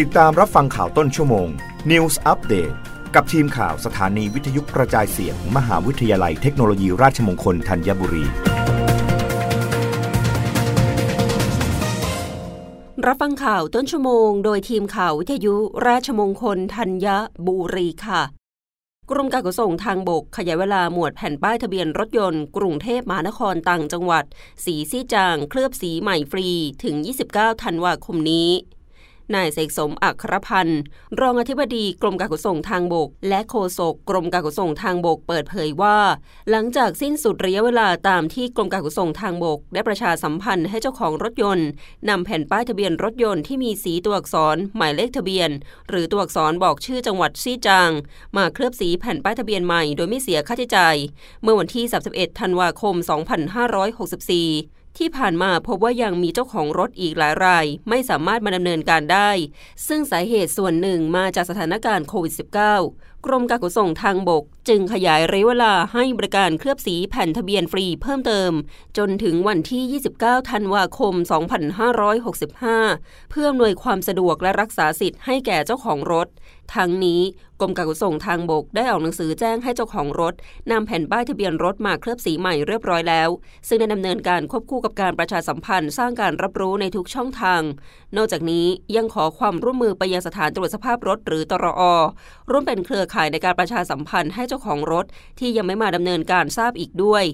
ติดตามรับฟังข่าวต้นชั่วโมง News Update กับทีมข่าวสถานีวิทยุกระจายเสียงมหาวิทยาลัยเทคโนโลยีราชมงคลธัญบุรี รับฟังข่าวต้นชั่วโมง โดยทีมข่าววิทยุราชมงคลธัญบุรีค่ะ กรมการขนส่งทางบกขยายเวลาหมวดแผ่นป้ายทะเบียนรถยนต์ กรุงเทพมหานครต่างจังหวัด สีซี่จาง เคลือบสีใหม่ฟรีถึง 29 ธันวาคมนี้ นายเสกสมอัครพันธ์ รองอธิบดีกรมการขนส่งทางบก และโฆษกกรมการขนส่งทางบกเปิดเผยว่า หลังจากสิ้นสุดระยะเวลาตามที่กรมการขนส่งทางบก ได้ประชาสัมพันธ์ให้เจ้าของรถยนต์นำแผ่นป้ายทะเบียนรถยนต์ที่มีสีตัวอักษร หมายเลขทะเบียน หรือตัวอักษรบอกชื่อจังหวัดซี่จาง มาเคลือบสีแผ่นป้ายทะเบียนใหม่โดยไม่เสียค่าใช้จ่าย เมื่อวันที่ 31 ธันวาคม 2564 ที่ผ่านมาพบว่ายังมีเจ้าของรถอีกหลายราย ไม่สามารถมาดำเนินการได้ ซึ่งสาเหตุส่วนหนึ่งมาจากสถานการณ์โควิด -19 กรมการขนส่งทางบก จึงขยายระยะเวลาให้บริการเคลือบสีแผ่นทะเบียนฟรีเพิ่มเติม จนถึงวันที่ 29 ธันวาคม 2565 เพื่ออำนวยความสะดวกและรักษาสิทธิ์ให้แก่เจ้าของรถ ทั้งนี้กรมการขนส่งทางบกได้ออกหนังสือแจ้งให้เจ้าของรถนำแผ่นป้ายทะเบียนรถมาเคลือบสีใหม่เรียบร้อยแล้ว ซึ่งได้ดำเนินการควบคู่กับการประชาสัมพันธ์สร้างการรับรู้ในทุกช่องทาง นอกจากนี้ยังขอความร่วมมือไปยังสถานตรวจสภาพรถหรือตรอ ร่วมเป็นเครือข่ายในการประชาสัมพันธ์ให้เจ้าของรถที่ยังไม่มาดำเนินการทราบอีกด้วย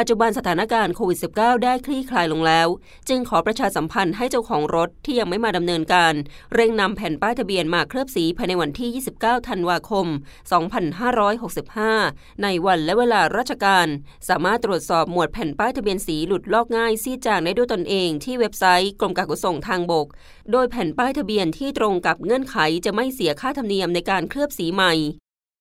ปัจจุบันสถานการณ์โควิด -19 ได้คลี่คลายลงแล้ว จึงขอประชาสัมพันธ์ให้เจ้าของรถที่ยังไม่มาดำเนินการ เร่งนำแผ่นป้ายทะเบียนมาเคลือบสีภายในวันที่ 29 ธันวาคม 2565 ในวันและเวลาราชการ สามารถตรวจสอบหมวดแผ่นป้ายทะเบียนสีหลุดลอกง่ายซีจางได้ด้วยตนเองที่เว็บไซต์กรมการขนส่งทางบก โดยแผ่นป้ายทะเบียนที่ตรงกับเงื่อนไขจะไม่เสียค่าธรรมเนียมในการเคลือบสีใหม่